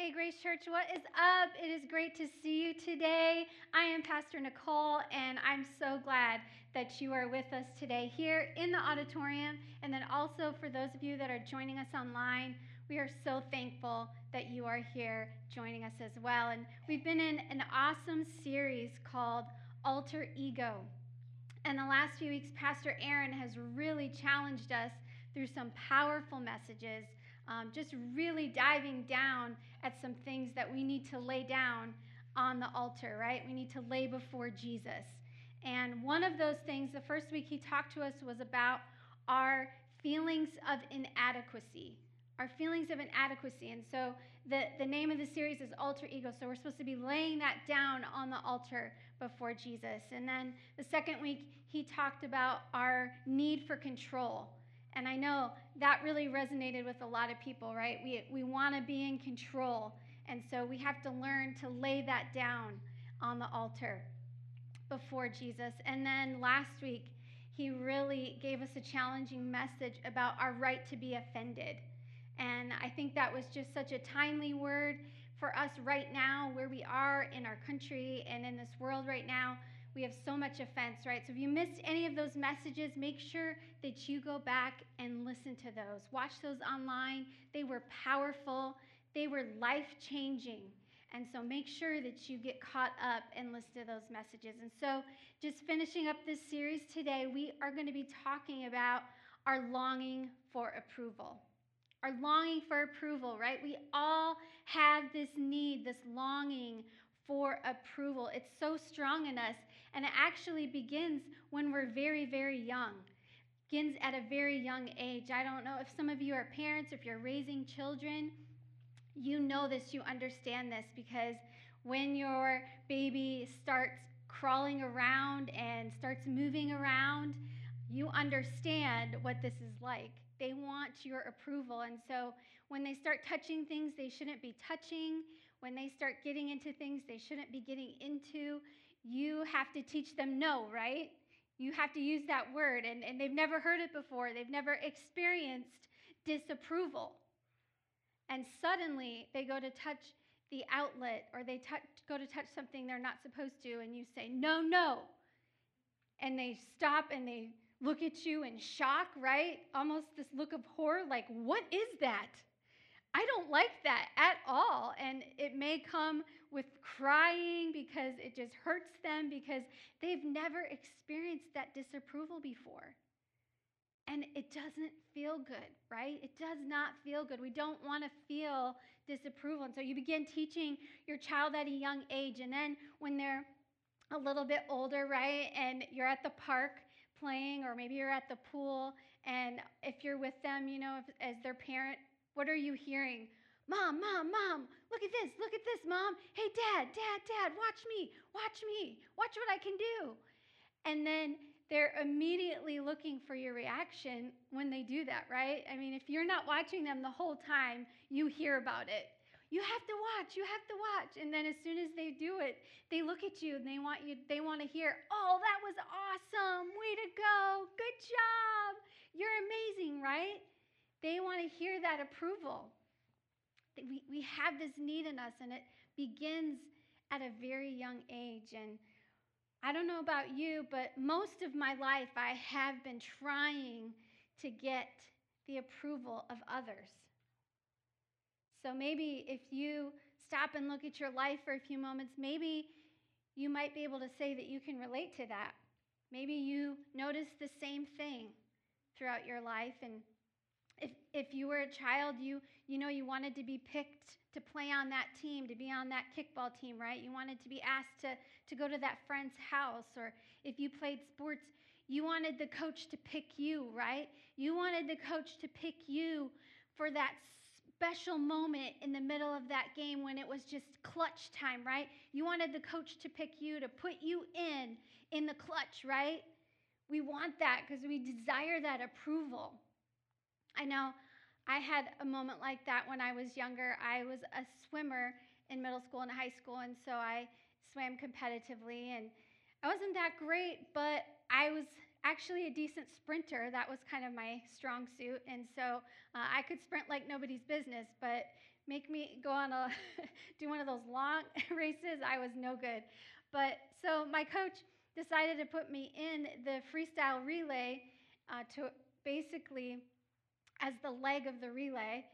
Hey, Grace Church, what is up? It is great to see you today. I am Pastor Nicole, and I'm so glad that you are with us today here in the auditorium. And then also for those of you that are joining us online, we are so thankful that you are here joining us as well. And we've been in an awesome series called Alter Ego. And the last few weeks, Pastor Aaron has really challenged us through some powerful messages um, just really diving down at some things that we need to lay down on the altar, right? We need to lay before Jesus. And one of those things, the first week he talked to us was about our feelings of inadequacy. Our feelings of inadequacy. And so the, the name of the series is Alter Ego. So we're supposed to be laying that down on the altar before Jesus. And then the second week, he talked about our need for control and I know that really resonated with a lot of people, right? We, we want to be in control. And so we have to learn to lay that down on the altar before Jesus. And then last week, he really gave us a challenging message about our right to be offended. And I think that was just such a timely word for us right now, where we are in our country and in this world right now. We have so much offense, right? So if you missed any of those messages, make sure that you go back and listen to those. Watch those online. They were powerful, they were life changing. And so make sure that you get caught up and listen to those messages. And so, just finishing up this series today, we are going to be talking about our longing for approval. Our longing for approval, right? We all have this need, this longing for approval. It's so strong in us, and it actually begins when we're very, very young. Begins at a very young age. I don't know if some of you are parents, if you're raising children, you know this, you understand this, because when your baby starts crawling around and starts moving around, you understand what this is like. They want your approval. And so when they start touching things they shouldn't be touching, when they start getting into things they shouldn't be getting into, you have to teach them no, right? You have to use that word. And, and they've never heard it before, they've never experienced disapproval. And suddenly they go to touch the outlet or they touch, go to touch something they're not supposed to, and you say, no, no. And they stop and they look at you in shock, right? Almost this look of horror, like, what is that? I don't like that at all. And it may come with crying because it just hurts them because they've never experienced that disapproval before. And it doesn't feel good, right? It does not feel good. We don't want to feel disapproval. And so you begin teaching your child at a young age. And then when they're a little bit older, right, and you're at the park playing, or maybe you're at the pool, and if you're with them, you know, if, as their parent, what are you hearing? Mom, mom, mom, look at this, look at this, mom. Hey, dad, dad, dad, watch me, watch me, watch what I can do. And then they're immediately looking for your reaction when they do that, right? I mean, if you're not watching them the whole time, you hear about it. You have to watch, you have to watch. And then as soon as they do it, they look at you and they want you they want to hear, "Oh, that was awesome. Way to go. Good job. You're amazing," right? They want to hear that approval. We, we have this need in us, and it begins at a very young age. And I don't know about you, but most of my life I have been trying to get the approval of others. So maybe if you stop and look at your life for a few moments, maybe you might be able to say that you can relate to that. Maybe you notice the same thing throughout your life and if, if you were a child, you, you know you wanted to be picked to play on that team, to be on that kickball team, right? You wanted to be asked to, to go to that friend's house. Or if you played sports, you wanted the coach to pick you, right? You wanted the coach to pick you for that special moment in the middle of that game when it was just clutch time, right? You wanted the coach to pick you, to put you in in the clutch, right? We want that because we desire that approval. I know I had a moment like that when I was younger. I was a swimmer in middle school and high school, and so I swam competitively. And I wasn't that great, but I was actually a decent sprinter. That was kind of my strong suit. And so uh, I could sprint like nobody's business, but make me go on a do one of those long races. I was no good. But so my coach decided to put me in the freestyle relay uh, to basically as the leg of the relay.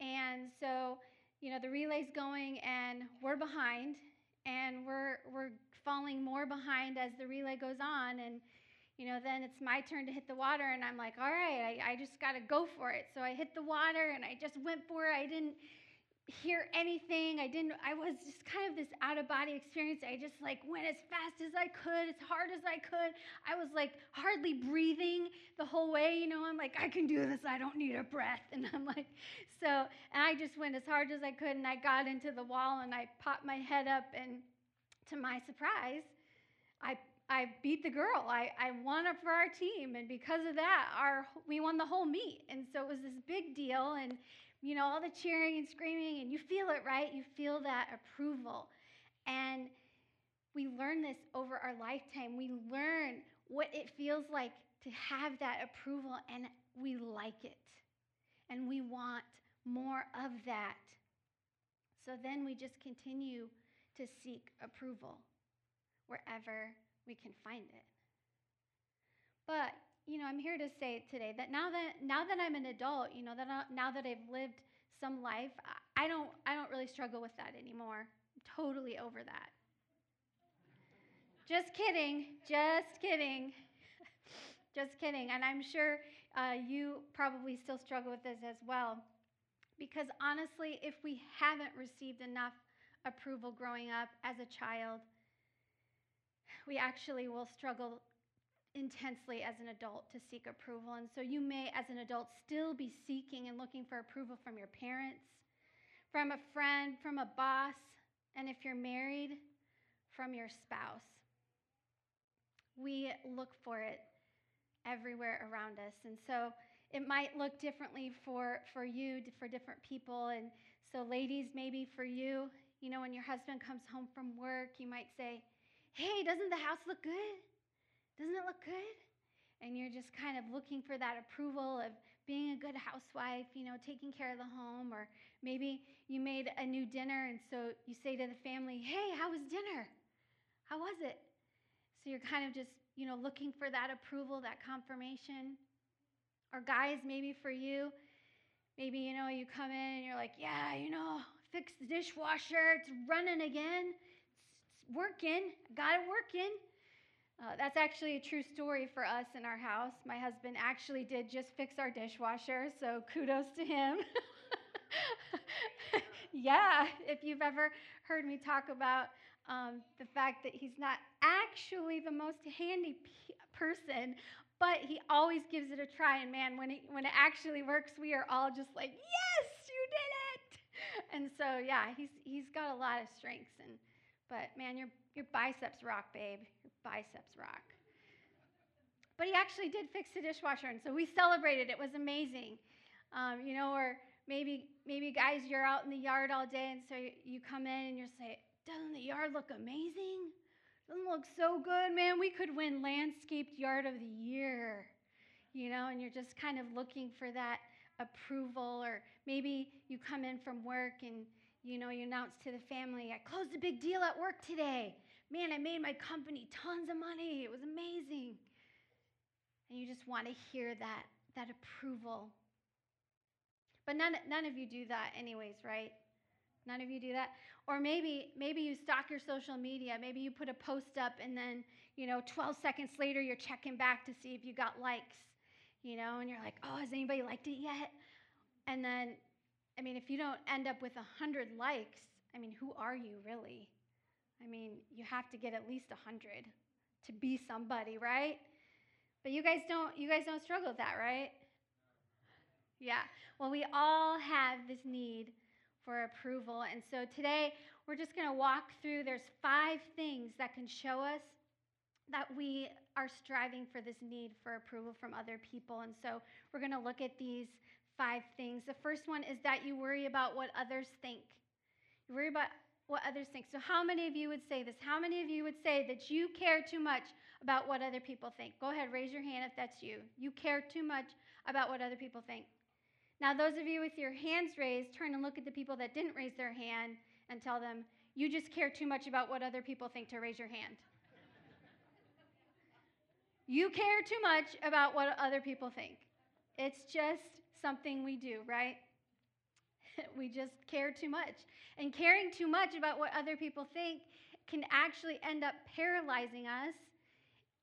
And so, you know, the relay's going and we're behind and we're we're falling more behind as the relay goes on and you know, then it's my turn to hit the water, and I'm like, all right, I, I just got to go for it. So I hit the water, and I just went for it. I didn't hear anything. I didn't, I was just kind of this out of body experience. I just like went as fast as I could, as hard as I could. I was like hardly breathing the whole way. You know, I'm like, I can do this. I don't need a breath. And I'm like, so, and I just went as hard as I could, and I got into the wall, and I popped my head up, and to my surprise, I I beat the girl. I, I won it for our team. And because of that, our, we won the whole meet. And so it was this big deal. And, you know, all the cheering and screaming, and you feel it, right? You feel that approval. And we learn this over our lifetime. We learn what it feels like to have that approval, and we like it. And we want more of that. So then we just continue to seek approval wherever we can find it. But, you know, I'm here to say today that now that now that I'm an adult, you know, that I, now that I've lived some life, I don't I don't really struggle with that anymore. I'm totally over that. Just kidding. Just kidding. Just kidding. And I'm sure uh, you probably still struggle with this as well. Because honestly, if we haven't received enough approval growing up as a child, we actually will struggle intensely as an adult to seek approval. And so you may, as an adult, still be seeking and looking for approval from your parents, from a friend, from a boss, and if you're married, from your spouse. We look for it everywhere around us. And so it might look differently for, for you, for different people. And so, ladies, maybe for you, you know, when your husband comes home from work, you might say, hey, doesn't the house look good? Doesn't it look good? And you're just kind of looking for that approval of being a good housewife, you know, taking care of the home. Or maybe you made a new dinner, and so you say to the family, hey, how was dinner? How was it? So you're kind of just, you know, looking for that approval, that confirmation. Or guys, maybe for you, maybe, you know, you come in and you're like, yeah, you know, fix the dishwasher, it's running again It's working, got it working. Uh, that's actually a true story for us in our house. My husband actually did just fix our dishwasher, so kudos to him. yeah, if you've ever heard me talk about um, the fact that he's not actually the most handy p- person, but he always gives it a try. And man, when it, when it actually works, we are all just like, yes, you did it. And so, yeah, he's, he's got a lot of strengths. And but man, your, your biceps rock, babe. Your biceps rock. But he actually did fix the dishwasher, and so we celebrated. It was amazing. Um, you know, or maybe maybe guys, you're out in the yard all day, and so you come in and you say, "Doesn't the yard look amazing? Doesn't look so good, man. We could win landscaped yard of the year." You know, and you're just kind of looking for that approval, or maybe you come in from work and you know, you announce to the family, I closed a big deal at work today. Man, I made my company tons of money. It was amazing. And you just want to hear that, that approval. But none, none of you do that anyways, right? None of you do that. Or maybe maybe you stalk your social media. Maybe you put a post up and then, you know, 12 seconds later you're checking back to see if you got likes. You know, and you're like, "Oh, has anybody liked it yet?" And then I mean, if you don't end up with 100 likes, I mean, who are you really? I mean, you have to get at least 100 to be somebody, right? But you guys don't you guys don't struggle with that, right? Yeah. Well, we all have this need for approval. And so today we're just going to walk through there's five things that can show us that we are striving for this need for approval from other people. And so we're going to look at these five things. The first one is that you worry about what others think. You worry about what others think. So, how many of you would say this? How many of you would say that you care too much about what other people think? Go ahead, raise your hand if that's you. You care too much about what other people think. Now, those of you with your hands raised, turn and look at the people that didn't raise their hand and tell them, you just care too much about what other people think to raise your hand. you care too much about what other people think. It's just something we do, right? we just care too much. And caring too much about what other people think can actually end up paralyzing us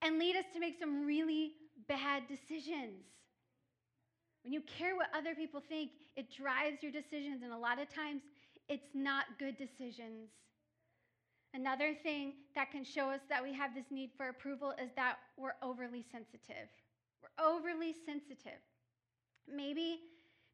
and lead us to make some really bad decisions. When you care what other people think, it drives your decisions, and a lot of times it's not good decisions. Another thing that can show us that we have this need for approval is that we're overly sensitive. We're overly sensitive. Maybe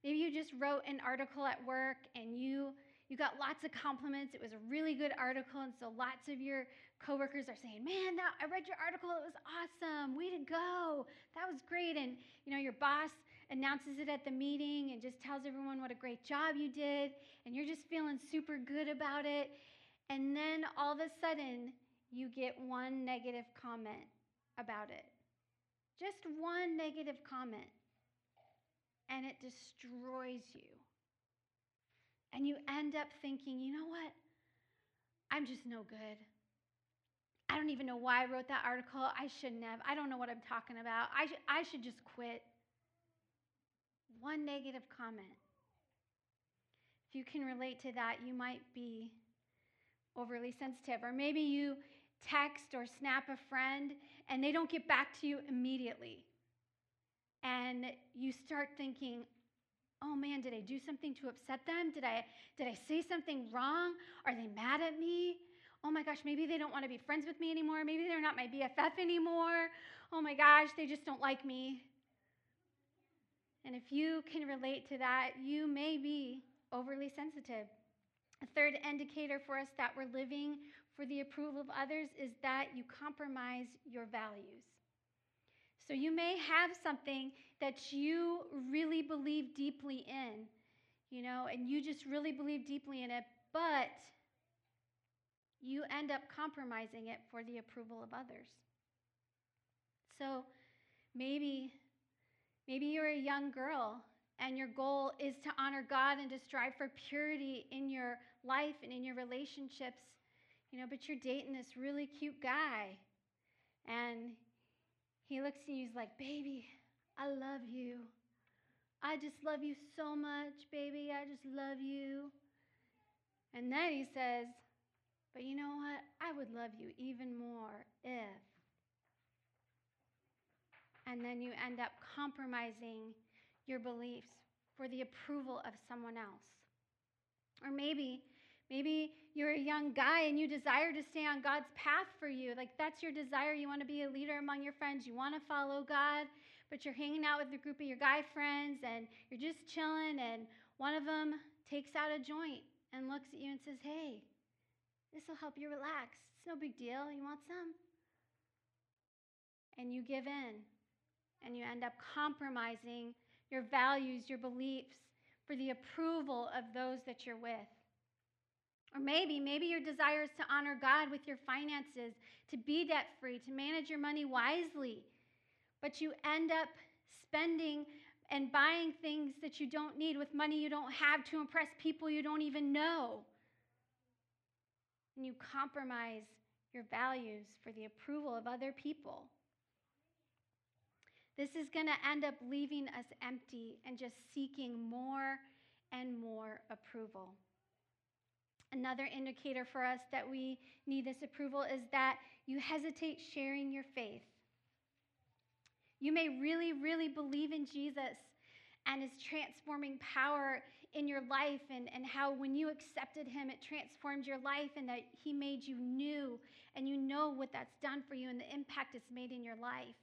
maybe you just wrote an article at work and you you got lots of compliments. It was a really good article and so lots of your coworkers are saying, "Man, that, I read your article. It was awesome. Way to go. That was great." And you know, your boss announces it at the meeting and just tells everyone what a great job you did and you're just feeling super good about it. And then all of a sudden, you get one negative comment about it. Just one negative comment and it destroys you. And you end up thinking, you know what? I'm just no good. I don't even know why I wrote that article. I shouldn't have. I don't know what I'm talking about. I, sh- I should just quit. One negative comment. If you can relate to that, you might be overly sensitive. Or maybe you text or snap a friend and they don't get back to you immediately and you start thinking, oh man, did I do something to upset them? Did I, did I say something wrong? Are they mad at me? Oh my gosh, maybe they don't want to be friends with me anymore. Maybe they're not my BFF anymore. Oh my gosh, they just don't like me. And if you can relate to that, you may be overly sensitive. A third indicator for us that we're living for the approval of others is that you compromise your values. So you may have something that you really believe deeply in, you know, and you just really believe deeply in it, but you end up compromising it for the approval of others. So maybe maybe you're a young girl and your goal is to honor God and to strive for purity in your life and in your relationships. You know, but you're dating this really cute guy and he looks at you, he's like, Baby, I love you. I just love you so much, baby. I just love you. And then he says, But you know what? I would love you even more if. And then you end up compromising your beliefs for the approval of someone else. Or maybe Maybe you're a young guy and you desire to stay on God's path for you. Like that's your desire. You want to be a leader among your friends. You want to follow God, but you're hanging out with a group of your guy friends and you're just chilling, and one of them takes out a joint and looks at you and says, Hey, this will help you relax. It's no big deal. You want some? And you give in and you end up compromising your values, your beliefs for the approval of those that you're with. Or maybe, maybe your desire is to honor God with your finances, to be debt free, to manage your money wisely. But you end up spending and buying things that you don't need with money you don't have to impress people you don't even know. And you compromise your values for the approval of other people. This is going to end up leaving us empty and just seeking more and more approval. Another indicator for us that we need this approval is that you hesitate sharing your faith. You may really, really believe in Jesus and his transforming power in your life, and, and how when you accepted him, it transformed your life, and that he made you new, and you know what that's done for you and the impact it's made in your life.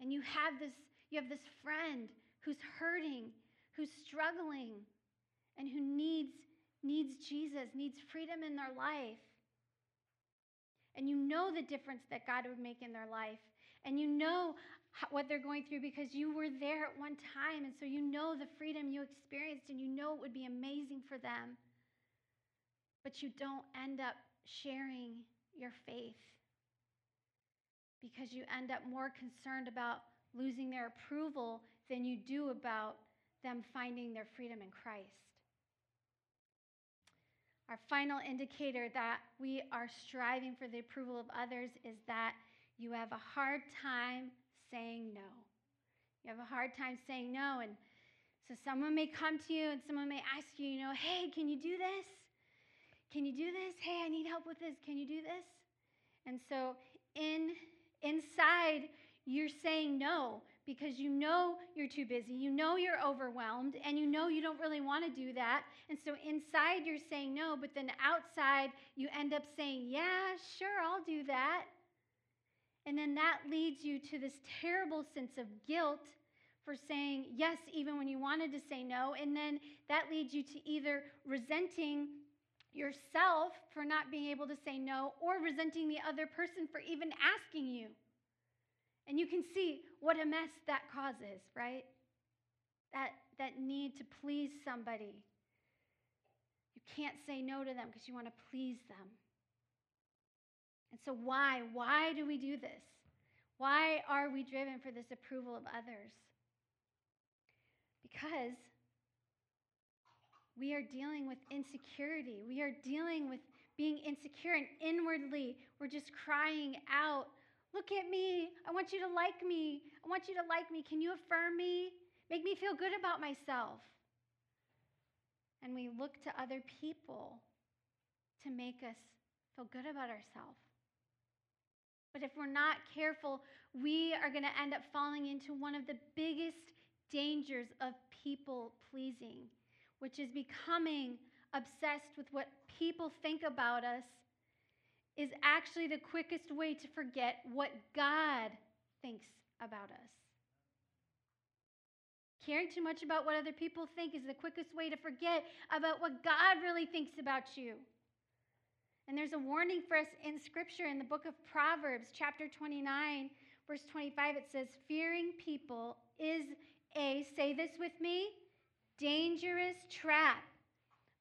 And you have this, you have this friend who's hurting, who's struggling, and who needs needs Jesus, needs freedom in their life. And you know the difference that God would make in their life. And you know what they're going through because you were there at one time. And so you know the freedom you experienced and you know it would be amazing for them. But you don't end up sharing your faith because you end up more concerned about losing their approval than you do about them finding their freedom in Christ. Our final indicator that we are striving for the approval of others is that you have a hard time saying no. You have a hard time saying no. And so someone may come to you and someone may ask you, you know, hey, can you do this? Can you do this? Hey, I need help with this. Can you do this? And so in inside you're saying no because you know you're too busy, you know you're overwhelmed, and you know you don't really want to do that. And so inside you're saying no, but then outside you end up saying, Yeah, sure, I'll do that. And then that leads you to this terrible sense of guilt for saying yes, even when you wanted to say no. And then that leads you to either resenting yourself for not being able to say no or resenting the other person for even asking you. And you can see what a mess that causes, right? That, that need to please somebody. You can't say no to them because you want to please them. And so, why? Why do we do this? Why are we driven for this approval of others? Because we are dealing with insecurity. We are dealing with being insecure, and inwardly, we're just crying out Look at me. I want you to like me. I want you to like me. Can you affirm me? Make me feel good about myself. And we look to other people to make us feel good about ourselves. But if we're not careful, we are going to end up falling into one of the biggest dangers of people pleasing, which is becoming obsessed with what people think about us is actually the quickest way to forget what God thinks about us. Caring too much about what other people think is the quickest way to forget about what God really thinks about you. And there's a warning for us in Scripture in the book of Proverbs, chapter 29, verse 25. It says, Fearing people is a, say this with me, dangerous trap.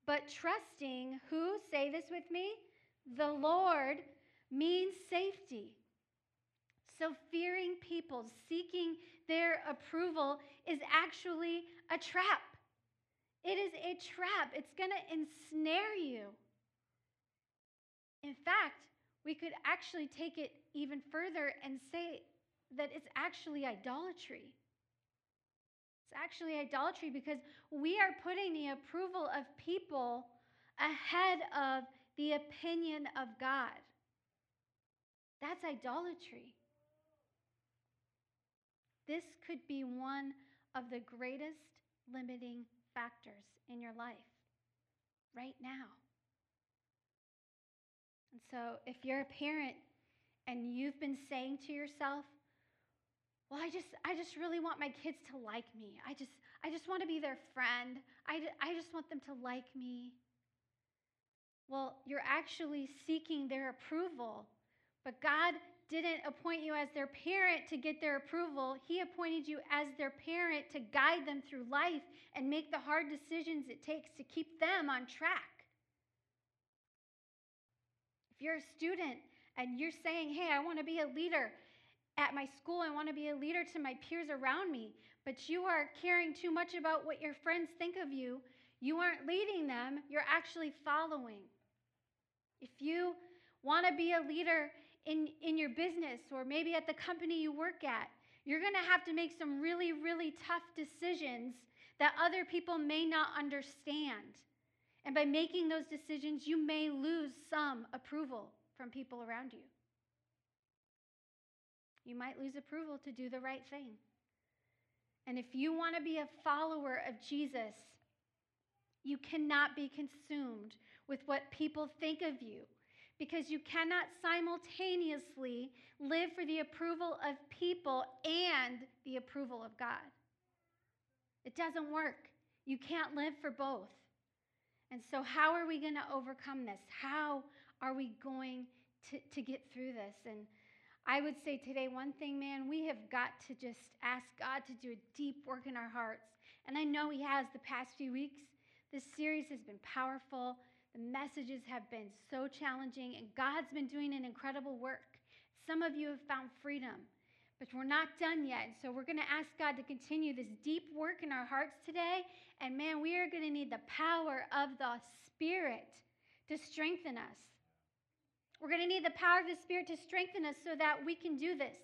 But trusting, who? Say this with me, the Lord means safety. So, fearing people, seeking their approval, is actually a trap. It is a trap. It's going to ensnare you. In fact, we could actually take it even further and say that it's actually idolatry. It's actually idolatry because we are putting the approval of people ahead of the opinion of God. That's idolatry. This could be one of the greatest limiting factors in your life right now. And so, if you're a parent and you've been saying to yourself, well, I just, I just really want my kids to like me. I just, I just want to be their friend. I, I just want them to like me. Well, you're actually seeking their approval. But God didn't appoint you as their parent to get their approval. He appointed you as their parent to guide them through life and make the hard decisions it takes to keep them on track. If you're a student and you're saying, hey, I want to be a leader at my school, I want to be a leader to my peers around me, but you are caring too much about what your friends think of you, you aren't leading them, you're actually following. If you want to be a leader in, in your business or maybe at the company you work at, you're going to have to make some really, really tough decisions that other people may not understand. And by making those decisions, you may lose some approval from people around you. You might lose approval to do the right thing. And if you want to be a follower of Jesus, you cannot be consumed with what people think of you because you cannot simultaneously live for the approval of people and the approval of God. It doesn't work. You can't live for both. And so, how are we going to overcome this? How are we going to, to get through this? And I would say today, one thing, man, we have got to just ask God to do a deep work in our hearts. And I know He has the past few weeks. This series has been powerful. The messages have been so challenging, and God's been doing an incredible work. Some of you have found freedom, But we're not done yet. So we're going to ask God to continue this deep work in our hearts today. And man, we are going to need the power of the Spirit to strengthen us. We're going to need the power of the Spirit to strengthen us so that we can do this,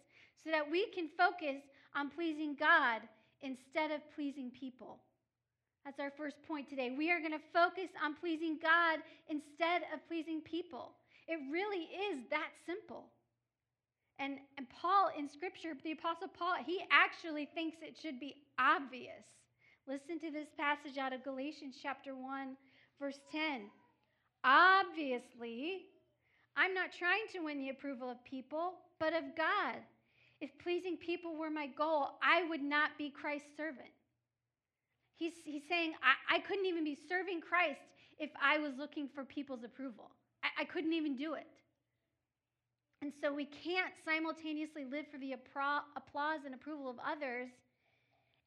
so that we can focus on pleasing God instead of pleasing people. That's our first point today. We are going to focus on pleasing God instead of pleasing people. It really is that simple. And, and Paul in Scripture, the Apostle Paul, he actually thinks it should be obvious. Listen to this passage out of Galatians chapter 1, verse 10. Obviously, I'm not trying to win the approval of people, but of God. If pleasing people were my goal, I would not be Christ's servant. He's, he's saying, I, I couldn't even be serving Christ if I was looking for people's approval. I, I couldn't even do it. And so we can't simultaneously live for the applause and approval of others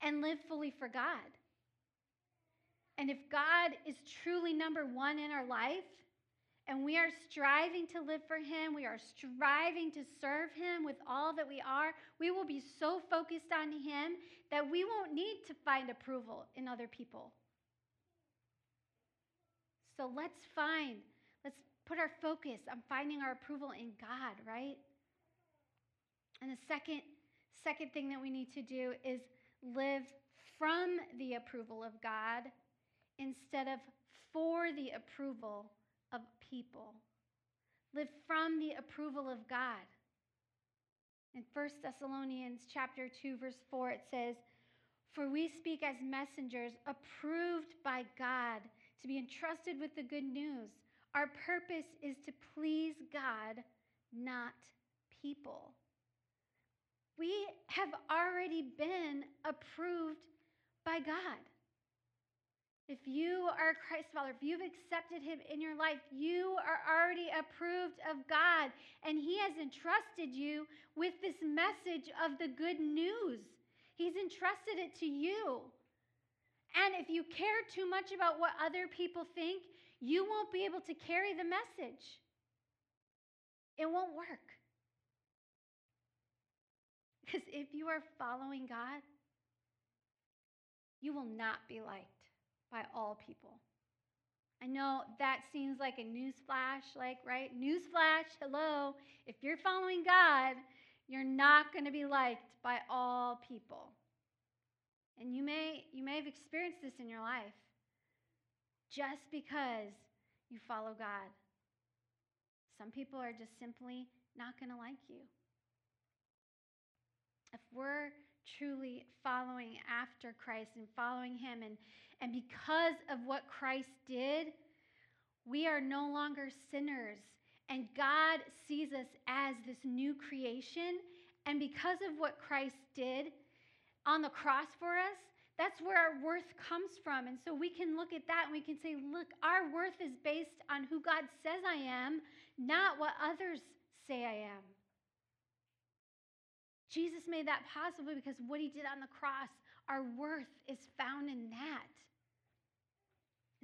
and live fully for God. And if God is truly number one in our life, and we are striving to live for Him, we are striving to serve Him with all that we are, we will be so focused on Him that we won't need to find approval in other people. So let's find, let's put our focus on finding our approval in God, right? And the second second thing that we need to do is live from the approval of God instead of for the approval of people. Live from the approval of God. In 1 Thessalonians chapter 2 verse 4 it says, "For we speak as messengers approved by God to be entrusted with the good news. Our purpose is to please God, not people." We have already been approved by God. If you are a Christ follower, if you've accepted him in your life, you are already approved of God. And he has entrusted you with this message of the good news. He's entrusted it to you. And if you care too much about what other people think, you won't be able to carry the message. It won't work. Because if you are following God, you will not be liked by all people. I know that seems like a newsflash, like, right? Newsflash, hello. If you're following God, you're not going to be liked by all people. And you may, you may have experienced this in your life just because you follow God. Some people are just simply not going to like you. If we're truly following after Christ and following Him. And, and because of what Christ did, we are no longer sinners. And God sees us as this new creation. And because of what Christ did on the cross for us, that's where our worth comes from. And so we can look at that and we can say, look, our worth is based on who God says I am, not what others say I am. Jesus made that possible because what he did on the cross, our worth is found in that.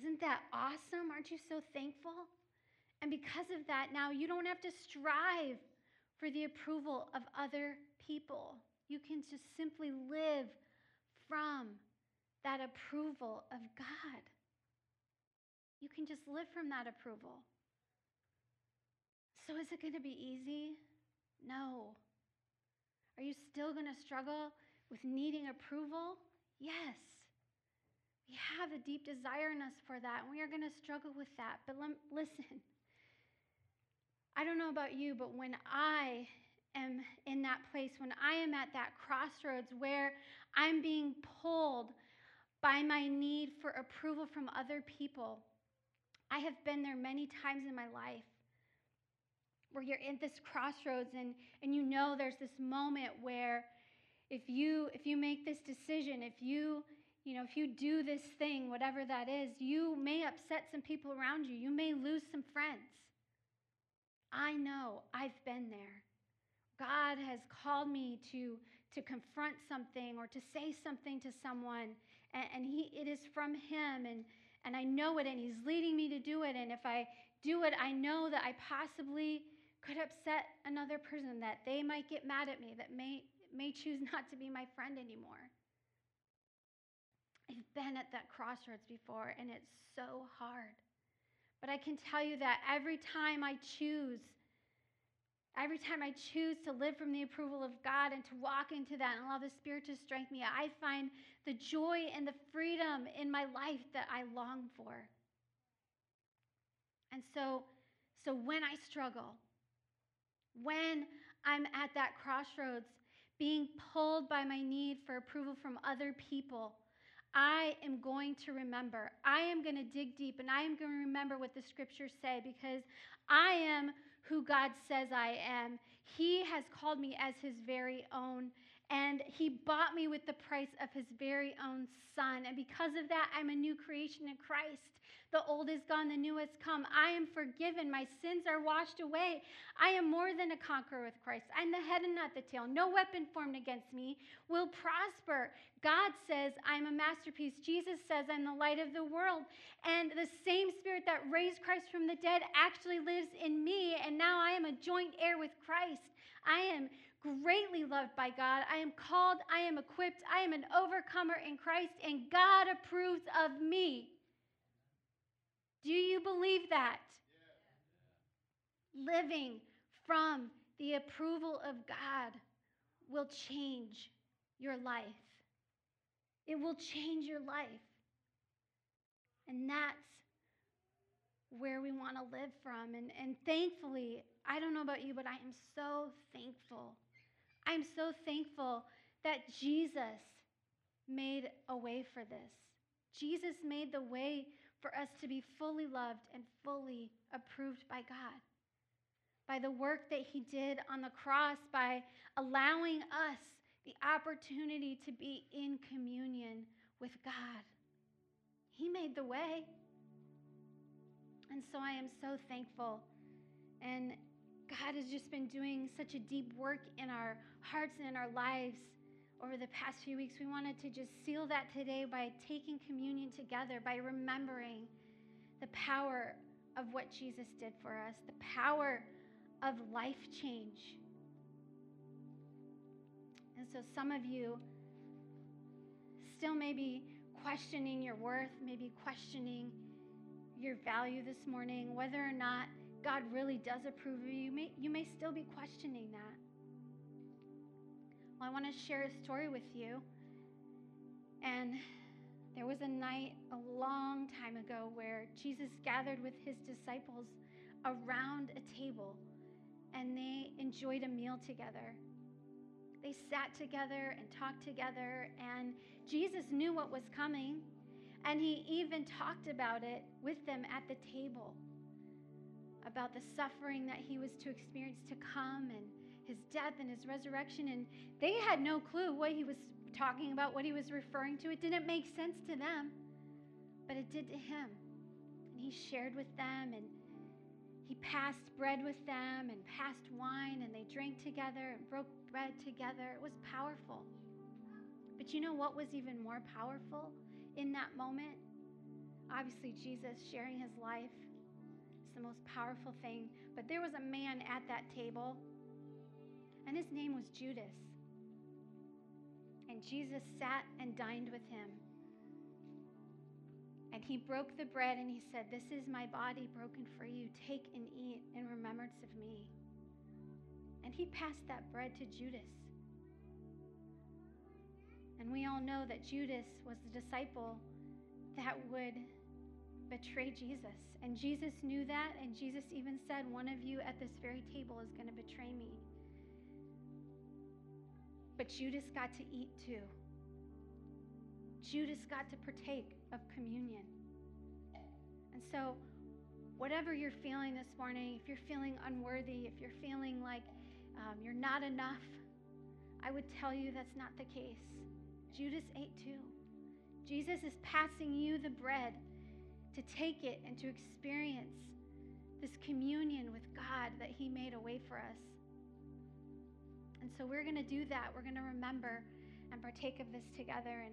Isn't that awesome? Aren't you so thankful? And because of that, now you don't have to strive for the approval of other people. You can just simply live from that approval of God. You can just live from that approval. So, is it going to be easy? No. Are you still going to struggle with needing approval? Yes. We have a deep desire in us for that, and we are going to struggle with that. But listen, I don't know about you, but when I am in that place, when I am at that crossroads where I'm being pulled by my need for approval from other people, I have been there many times in my life where you're in this crossroads and, and you know there's this moment where if you if you make this decision if you you know if you do this thing whatever that is you may upset some people around you. You may lose some friends. I know i've been there. God has called me to to confront something or to say something to someone and, and he it is from him and and i know it and he's leading me to do it and if i do it i know that i possibly could upset another person, that they might get mad at me, that may may choose not to be my friend anymore. I've been at that crossroads before, and it's so hard. But I can tell you that every time I choose, every time I choose to live from the approval of God and to walk into that and allow the Spirit to strengthen me, I find the joy and the freedom in my life that I long for. And so, so when I struggle, when I'm at that crossroads, being pulled by my need for approval from other people, I am going to remember. I am going to dig deep and I am going to remember what the scriptures say because I am who God says I am. He has called me as his very own and he bought me with the price of his very own son. And because of that, I'm a new creation in Christ. The old is gone, the new has come. I am forgiven. My sins are washed away. I am more than a conqueror with Christ. I'm the head and not the tail. No weapon formed against me will prosper. God says I'm a masterpiece. Jesus says I'm the light of the world. And the same spirit that raised Christ from the dead actually lives in me. And now I am a joint heir with Christ. I am greatly loved by God. I am called, I am equipped, I am an overcomer in Christ, and God approves of me. Do you believe that? Yeah. Living from the approval of God will change your life. It will change your life. And that's where we want to live from. And, and thankfully, I don't know about you, but I am so thankful. I'm so thankful that Jesus made a way for this. Jesus made the way for us to be fully loved and fully approved by God. By the work that He did on the cross, by allowing us the opportunity to be in communion with God. He made the way. And so I am so thankful. And God has just been doing such a deep work in our hearts and in our lives over the past few weeks, we wanted to just seal that today by taking communion together, by remembering the power of what Jesus did for us, the power of life change. And so some of you still may be questioning your worth, maybe questioning your value this morning, whether or not God really does approve of you. You may, you may still be questioning that. Well, I want to share a story with you. And there was a night a long time ago where Jesus gathered with his disciples around a table and they enjoyed a meal together. They sat together and talked together, and Jesus knew what was coming, and he even talked about it with them at the table about the suffering that he was to experience to come and his death and his resurrection. And they had no clue what he was talking about, what he was referring to. It didn't make sense to them, but it did to him. And he shared with them and he passed bread with them and passed wine and they drank together and broke bread together. It was powerful. But you know what was even more powerful in that moment? Obviously, Jesus sharing his life is the most powerful thing. But there was a man at that table and his name was Judas. And Jesus sat and dined with him. And he broke the bread and he said, This is my body broken for you. Take and eat in remembrance of me. And he passed that bread to Judas. And we all know that Judas was the disciple that would betray Jesus. And Jesus knew that. And Jesus even said, One of you at this very table is going to betray me. But Judas got to eat too. Judas got to partake of communion. And so, whatever you're feeling this morning, if you're feeling unworthy, if you're feeling like um, you're not enough, I would tell you that's not the case. Judas ate too. Jesus is passing you the bread to take it and to experience this communion with God that He made a way for us. And so we're going to do that. We're going to remember and partake of this together. And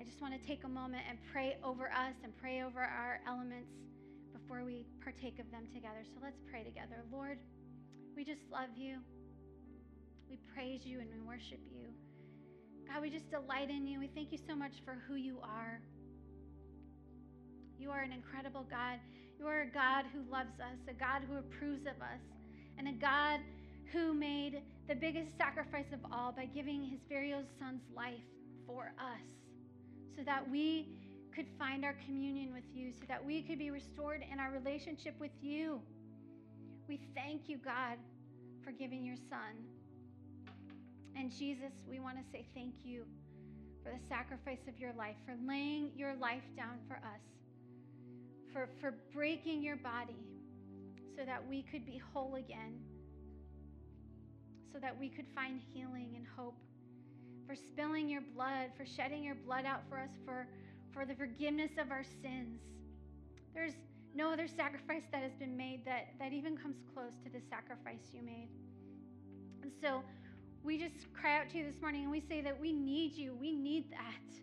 I just want to take a moment and pray over us and pray over our elements before we partake of them together. So let's pray together. Lord, we just love you. We praise you and we worship you. God, we just delight in you. We thank you so much for who you are. You are an incredible God. You are a God who loves us, a God who approves of us, and a God who made the biggest sacrifice of all by giving his very own son's life for us so that we could find our communion with you, so that we could be restored in our relationship with you. We thank you, God, for giving your son. And Jesus, we want to say thank you for the sacrifice of your life, for laying your life down for us, for, for breaking your body so that we could be whole again, so that we could find healing and hope, for spilling your blood, for shedding your blood out for us, for, for the forgiveness of our sins. There's no other sacrifice that has been made that, that even comes close to the sacrifice you made. And so, we just cry out to you this morning and we say that we need you. We need that.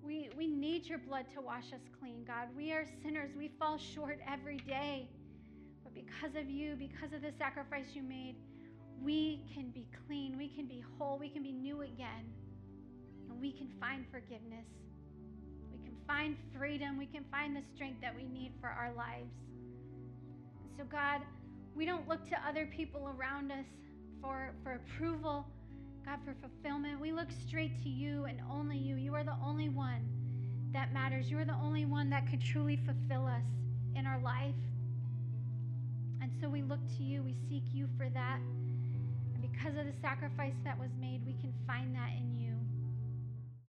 We, we need your blood to wash us clean, God. We are sinners. We fall short every day. But because of you, because of the sacrifice you made, we can be clean. We can be whole. We can be new again. And we can find forgiveness. We can find freedom. We can find the strength that we need for our lives. So, God, we don't look to other people around us for, for approval, God, for fulfillment. We look straight to you and only you. You are the only one that matters. You are the only one that could truly fulfill us in our life. And so we look to you. We seek you for that. Because of the sacrifice that was made, we can find that in you.